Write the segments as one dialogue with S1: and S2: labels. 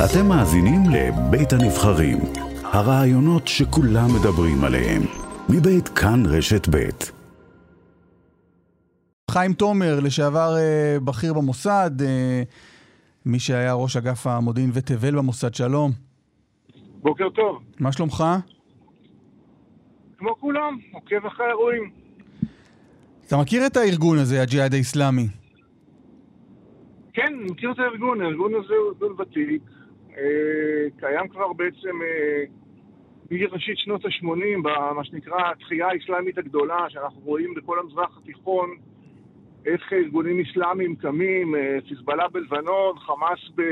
S1: אתם מאזינים לבית הנבחרים, הרעיונות שכולם מדברים עליהם, מבית כאן רשת בית.
S2: חיים תומר, לשעבר אה, בכיר במוסד, אה, מי שהיה ראש אגף המודיעין ותבל במוסד, שלום.
S3: בוקר טוב.
S2: מה שלומך?
S3: כמו כולם, עוקב אחרי האירועים.
S2: אתה מכיר את הארגון הזה, הג'יהאד האיסלאמי?
S3: כן, מכיר את הארגון, הארגון הזה הוא ארגון ותיק. אה, קיים כבר בעצם אה, מראשית שנות ה-80, במה שנקרא התחייה האסלאמית הגדולה, שאנחנו רואים בכל המזרח התיכון, איך ארגונים אסלאמיים קמים, אה, חיזבאללה בלבנון, חמאס, ב...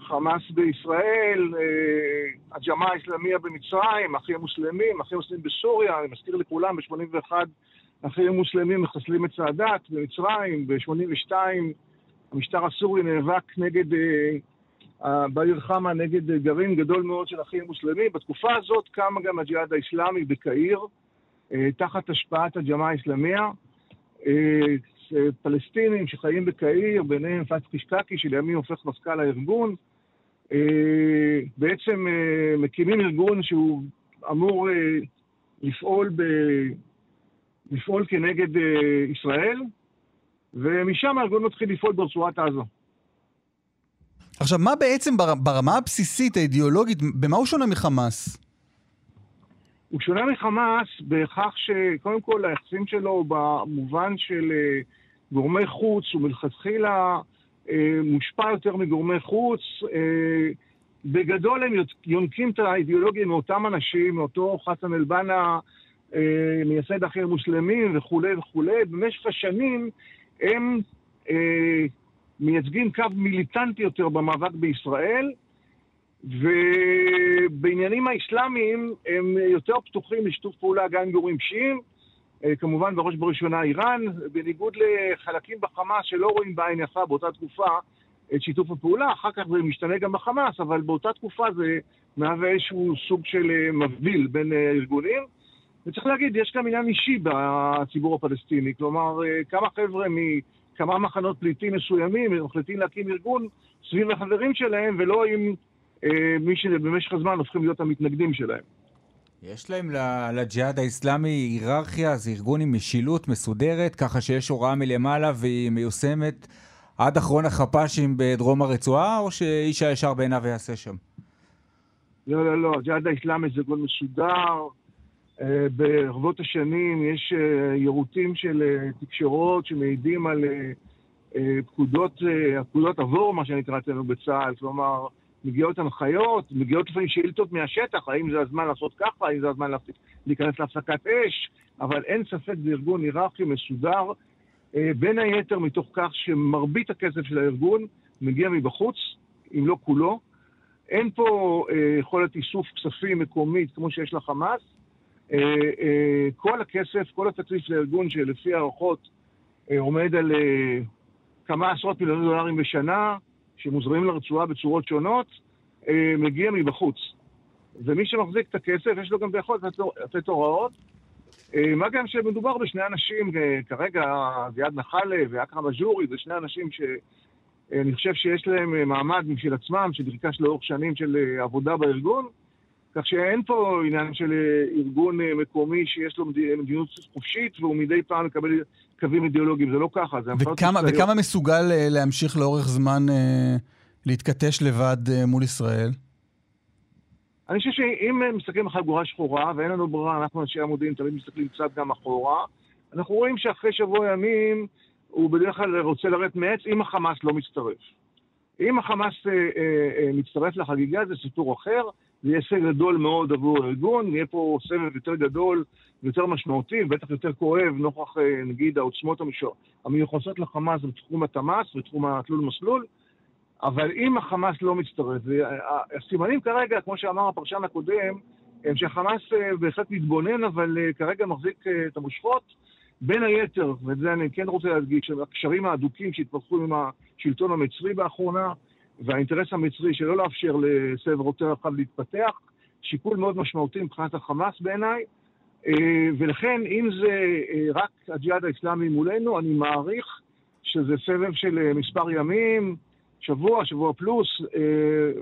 S3: חמאס בישראל, אה, הג'מאעה האסלאמיה במצרים, אחים מוסלמים, אחים מוסלמים בסוריה, אני מזכיר לכולם, ב-81 אחים מוסלמים מחסלים את סאדאת במצרים, ב-82 המשטר הסורי נאבק נגד, אה, בעיר חמה נגד גרעין גדול מאוד של אחים מוסלמים. בתקופה הזאת קם גם הג'יהאד האסלאמי בקהיר, תחת השפעת הג'מאעה האסלאמיה. פלסטינים שחיים בקהיר, ביניהם פתחי שקקי, שלימים הופך מפכ"ל הארגון, בעצם מקימים ארגון שהוא אמור לפעול, ב... לפעול כנגד ישראל, ומשם הארגון מתחיל לפעול ברצועת עזה.
S2: עכשיו, מה בעצם ברמה הבסיסית, האידיאולוגית, במה הוא שונה מחמאס?
S3: הוא שונה מחמאס בכך שקודם כל היחסים שלו במובן של גורמי חוץ הוא מלכתחילה מושפע יותר מגורמי חוץ. בגדול הם יונקים את האידיאולוגיה מאותם אנשים, מאותו חסן אל-בנה, מייסד אחר מוסלמים וכולי וכולי. במשך השנים הם מייצגים קו מיליטנטי יותר במאבק בישראל, ובעניינים האסלאמיים הם יותר פתוחים לשיתוף פעולה גם עם גורמים שיעים, כמובן בראש ובראשונה איראן, בניגוד לחלקים בחמאס שלא רואים בעין יפה באותה תקופה את שיתוף הפעולה, אחר כך זה משתנה גם בחמאס, אבל באותה תקופה זה מהווה איזשהו סוג של מבדיל בין ארגונים. וצריך להגיד, יש גם עניין אישי בציבור הפלסטיני, כלומר, כמה חבר'ה מכמה מחנות פליטים מסוימים מחליטים להקים ארגון סביב החברים שלהם, ולא עם מי שבמשך הזמן הופכים להיות המתנגדים שלהם.
S4: יש להם לג'יהאד האיסלאמי היררכיה, זה ארגון עם משילות מסודרת, ככה שיש הוראה מלמעלה והיא מיושמת עד אחרון החפ"שים בדרום הרצועה, או שאיש הישר בעיניו יעשה שם?
S3: לא, לא, לא, הג'יהאד האיסלאמי זה ארגון מסודר. ברבות השנים יש יירוטים של תקשורות שמעידים על פקודות, פקודות עבור, מה שנקרא אצלנו בצה"ל, כלומר, מגיעות הנחיות, מגיעות לפעמים שאילתות מהשטח, האם זה הזמן לעשות ככה, האם זה הזמן להיכנס להפסקת אש, אבל אין ספק זה ארגון היררכי מסודר, בין היתר מתוך כך שמרבית הכסף של הארגון מגיע מבחוץ, אם לא כולו. אין פה יכולת איסוף כספים מקומית כמו שיש לחמאס. כל הכסף, כל התקציב של הארגון שלפי הערכות עומד על כמה עשרות מיליוני דולרים בשנה, שמוזרמים לרצועה בצורות שונות, מגיע מבחוץ. ומי שמחזיק את הכסף, יש לו גם ביכולת לתת הוראות. מה גם שמדובר בשני אנשים, כרגע זיאד נחלה ואכרם אג'ורי, זה שני אנשים שאני חושב שיש להם מעמד משל עצמם, שנרכש לאורך שנים של עבודה בארגון, כך שאין פה עניין של ארגון מקומי שיש לו מדיניות חופשית, והוא מדי פעם מקבל קווים אידיאולוגיים, זה לא ככה. זה
S2: וכמה, וכמה מסוגל להמשיך לאורך זמן להתכתש לבד מול ישראל?
S3: אני חושב שאם מסתכלים אחרי גורה שחורה, ואין לנו ברירה, אנחנו אנשי המודיעין תמיד מסתכלים קצת גם אחורה, אנחנו רואים שאחרי שבוע ימים הוא בדרך כלל רוצה לרדת מעץ אם החמאס לא מצטרף. אם החמאס אה, אה, מצטרף לחגיגה זה סיפור אחר, זה יהיה הישג גדול מאוד עבור הארגון, יהיה פה סבב יותר גדול ויותר משמעותי, בטח יותר כואב, נוכח נגיד העוצמות המיוחסות לחמאס בתחום התמ"ס, בתחום התלול מסלול, אבל אם החמאס לא מצטרף, הסימנים כרגע, כמו שאמר הפרשן הקודם, הם שהחמאס בהחלט מתבונן, אבל כרגע מחזיק את המושכות. בין היתר, ואת זה אני כן רוצה להדגיש, הקשרים ההדוקים שהתפתחו עם השלטון המצרי באחרונה, והאינטרס המצרי שלא לאפשר לסבב יותר רחב להתפתח, שיקול מאוד משמעותי מבחינת החמאס בעיניי, ולכן אם זה רק הג'יהאד האסלאמי מולנו, אני מעריך שזה סבב של מספר ימים, שבוע, שבוע פלוס,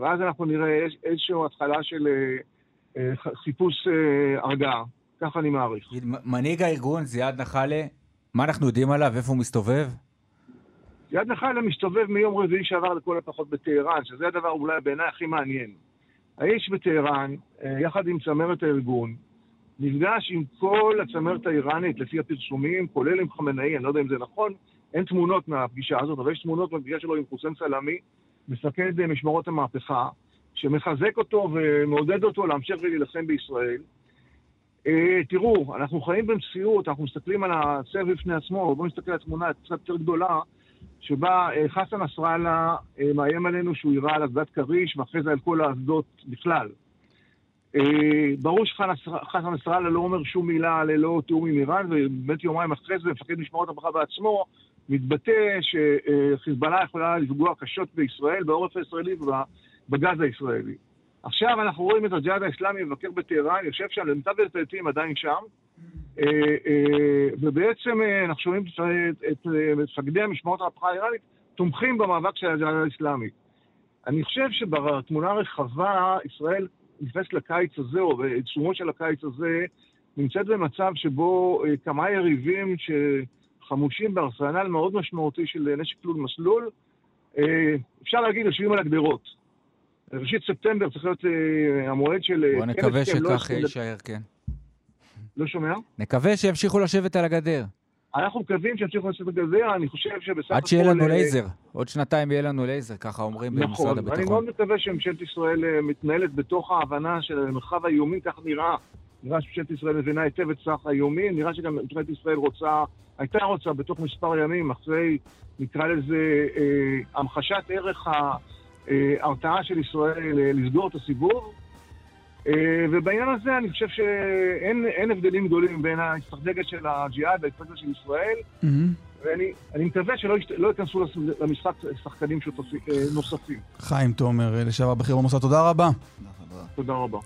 S3: ואז אנחנו נראה איזושהי התחלה של חיפוש הרגעה. ככה אני מעריך.
S4: מנהיג הארגון, זיאד נחלה, מה אנחנו יודעים עליו? איפה הוא מסתובב?
S3: זיאד נחלה מסתובב מיום רביעי שעבר לכל הפחות בטהרן, שזה הדבר אולי בעיניי הכי מעניין. האיש בטהרן, יחד עם צמרת הארגון, נפגש עם כל הצמרת האיראנית לפי הפרסומים, כולל עם חמינאי, אני לא יודע אם זה נכון, אין תמונות מהפגישה הזאת, אבל יש תמונות מהפגישה שלו עם חוסיין סלאמי, מפקד משמרות המהפכה, שמחזק אותו ומעודד אותו להמשיך ולהילחם בישראל. אה, תראו, אנחנו חיים במציאות, אנחנו מסתכלים על הסבב בפני עצמו, בואו נסתכל על התמונה קצת יותר גדולה, שבה אה, חסן נסראללה אה, מאיים עלינו שהוא יירה על אסדת כריש, ואחרי זה על כל האסדות בכלל. אה, ברור שחסן נסראללה לא אומר שום מילה ללא תיאום עם איראן, ובאמת יומיים אחרי זה מפקד משמרות הברכה בעצמו מתבטא שחיזבאללה יכולה לפגוע קשות בישראל, בעורף הישראלי ובגז הישראלי. עכשיו אנחנו רואים את הג'יהאד האסלאמי מבקר בטהרן, יושב שם, למיטב ידיעתי עדיין שם, ובעצם אנחנו שומעים את מפקדי המשמעות ההפכה האיראנית תומכים במאבק של הג'יהאד האסלאמי. אני חושב שבתמונה הרחבה, ישראל נכנסת לקיץ הזה, או בעיצומו של הקיץ הזה, נמצאת במצב שבו אה, כמה יריבים שחמושים בארסנל מאוד משמעותי של נשק תלול מסלול, אה, אפשר להגיד, יושבים על הגדרות. ראשית ספטמבר צריך להיות אה, המועד של...
S4: בוא נקווה שכך לא יישאר, כן.
S3: לא שומע?
S4: נקווה שימשיכו לשבת על הגדר.
S3: אנחנו מקווים שימשיכו לעשות את הגדר, אני חושב שבסך
S4: הכל... עד שיהיה לנו לייזר. עוד שנתיים יהיה לנו לייזר, ככה אומרים נכון, במשרד הביטחון.
S3: נכון, אני מאוד מקווה שממשלת ישראל אה, מתנהלת בתוך ההבנה של מרחב האיומים, כך נראה. נראה שממשלת ישראל מבינה היטב את סך האיומים, נראה שגם ממשלת ישראל רוצה, הייתה רוצה בתוך מספר ימים, אחרי, נקרא לזה, אה, המחשת ערך ההרתעה אה, של ישראל, אה, לסגור את הסיבוב. אה, ובעניין הזה אני חושב שאין הבדלים גדולים בין האסטרטגיה של הג'יהאד לאסטרטגיה של ישראל, ואני מקווה שלא לא ייכנסו למשחק שחקנים אה, נוספים.
S2: חיים תומר, לשעבר בכיר במוסד, תודה רבה.
S3: תודה רבה.